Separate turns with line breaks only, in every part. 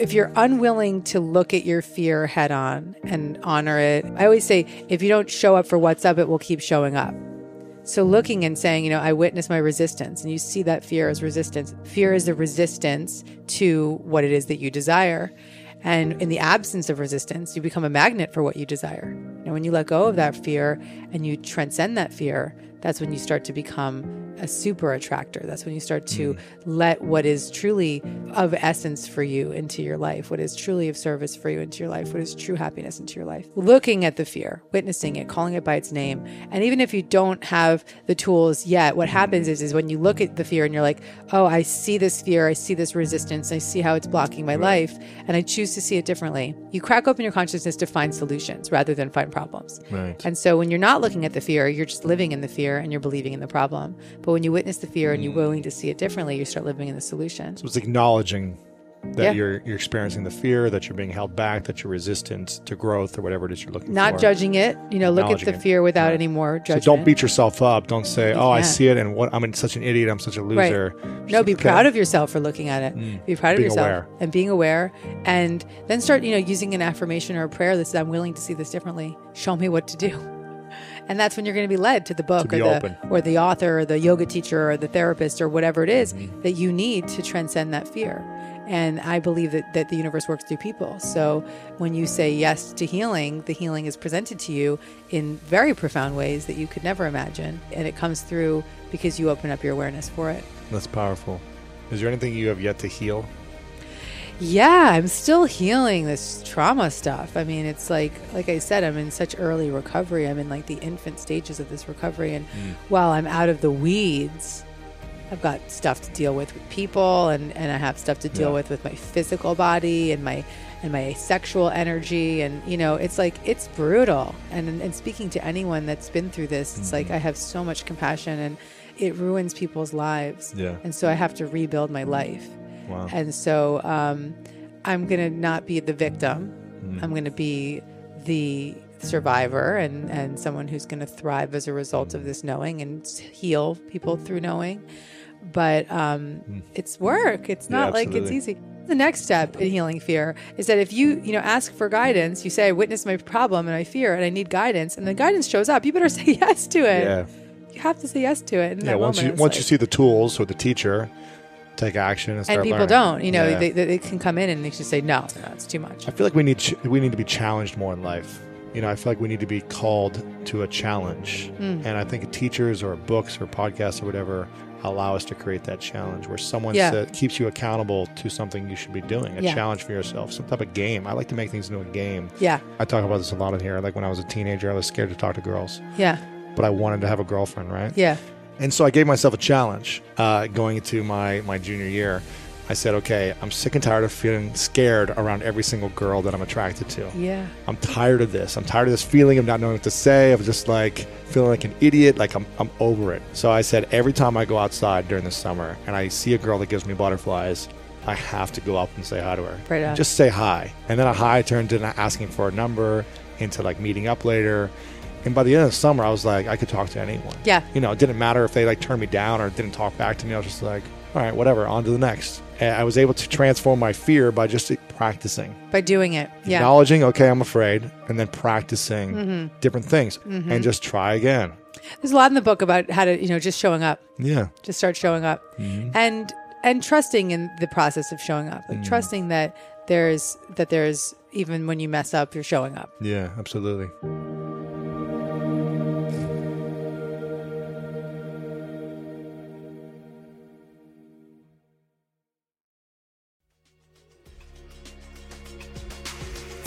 If you're unwilling to look at your fear head on and honor it, I always say if you don't show up for what's up, it will keep showing up. So looking and saying, you know, I witness my resistance, and you see that fear as resistance. Fear is the resistance to what it is that you desire. And in the absence of resistance, you become a magnet for what you desire. And when you let go of that fear and you transcend that fear, that's when you start to become a super attractor. That's when you start to mm. let what is truly of essence for you into your life, what is truly of service for you into your life, what is true happiness into your life. Looking at the fear, witnessing it, calling it by its name. And even if you don't have the tools yet, what happens is, is when you look at the fear and you're like, oh, I see this fear, I see this resistance, I see how it's blocking my right. life, and I choose to see it differently. You crack open your consciousness to find solutions rather than find problems.
Right.
And so when you're not looking at the fear, you're just living in the fear and you're believing in the problem. But when you witness the fear and you're willing to see it differently, you start living in the solution.
So it's acknowledging that yeah. you're you're experiencing the fear, that you're being held back, that you're resistant to growth or whatever it is you're looking
Not
for.
Not judging it, you know, look at the fear without yeah. any more judgment.
So don't beat yourself up. Don't say, "Oh, I see it and what I'm such an idiot, I'm such a loser."
Right. No, be okay. proud of yourself for looking at it. Mm. Be proud of yourself
aware.
and being aware and then start, you know, using an affirmation or a prayer that says, "I'm willing to see this differently. Show me what to do." And that's when you're going to be led to the book
to
or the or the author or the yoga teacher or the therapist or whatever it is mm-hmm. that you need to transcend that fear. And I believe that, that the universe works through people. So when you say yes to healing, the healing is presented to you in very profound ways that you could never imagine. And it comes through because you open up your awareness for it.
That's powerful. Is there anything you have yet to heal
yeah, I'm still healing this trauma stuff. I mean, it's like like I said, I'm in such early recovery. I'm in like the infant stages of this recovery and mm. while I'm out of the weeds, I've got stuff to deal with with people and and I have stuff to deal yeah. with with my physical body and my and my sexual energy and you know, it's like it's brutal. And and speaking to anyone that's been through this, it's mm-hmm. like I have so much compassion and it ruins people's lives.
Yeah.
And so I have to rebuild my life.
Wow.
And so um, I'm going to not be the victim. Mm. I'm going to be the survivor and, and someone who's going to thrive as a result of this knowing and heal people through knowing. But um, mm. it's work. It's not yeah, like it's easy. The next step in healing fear is that if you, you know, ask for guidance, you say, I witnessed my problem and I fear and I need guidance, and the guidance shows up, you better say yes to it.
Yeah.
You have to say yes to it.
yeah, once
moment,
you once like, you see the tools or the teacher, take action and,
and people
learning.
don't. You know, yeah. they, they, can come in and they just say no, no, it's too much.
I feel like we need ch- we need to be challenged more in life. You know, I feel like we need to be called to a challenge, mm. and I think teachers or books or podcasts or whatever allow us to create that challenge where someone yeah. keeps you accountable to something you should be doing, a yeah. challenge for yourself, some type of game. I like to make things into a game.
Yeah.
I talk about this a lot in here. Like when I was a teenager, I was scared to talk to girls.
Yeah.
But I wanted to have a girlfriend, right?
Yeah.
And so I gave myself a challenge uh, going into my, my junior year. I said, okay, I'm sick and tired of feeling scared around every single girl that I'm attracted to.
Yeah.
I'm tired of this. I'm tired of this feeling of not knowing what to say, of just like feeling like an idiot. Like I'm, I'm over it. So I said, every time I go outside during the summer and I see a girl that gives me butterflies, I have to go up and say hi to her.
Right on.
Just say hi. And then a hi turned into asking for a number into like meeting up later. And by the end of the summer, I was like, I could talk to anyone.
Yeah.
You know, it didn't matter if they like turned me down or didn't talk back to me. I was just like, all right, whatever, on to the next. And I was able to transform my fear by just practicing.
By doing it. Yeah.
Acknowledging, okay, I'm afraid, and then practicing mm-hmm. different things mm-hmm. and just try again.
There's a lot in the book about how to, you know, just showing up.
Yeah.
Just start showing up. Mm-hmm. And and trusting in the process of showing up. Like mm. trusting that there's that there's even when you mess up, you're showing up.
Yeah, absolutely.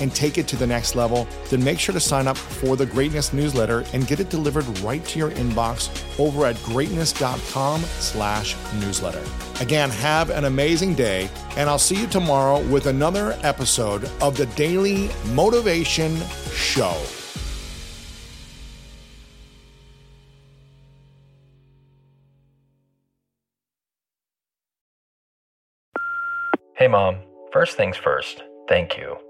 and take it to the next level, then make sure to sign up for the Greatness newsletter and get it delivered right to your inbox over at greatness.com slash newsletter. Again, have an amazing day, and I'll see you tomorrow with another episode of the Daily Motivation Show.
Hey, Mom. First things first, thank you.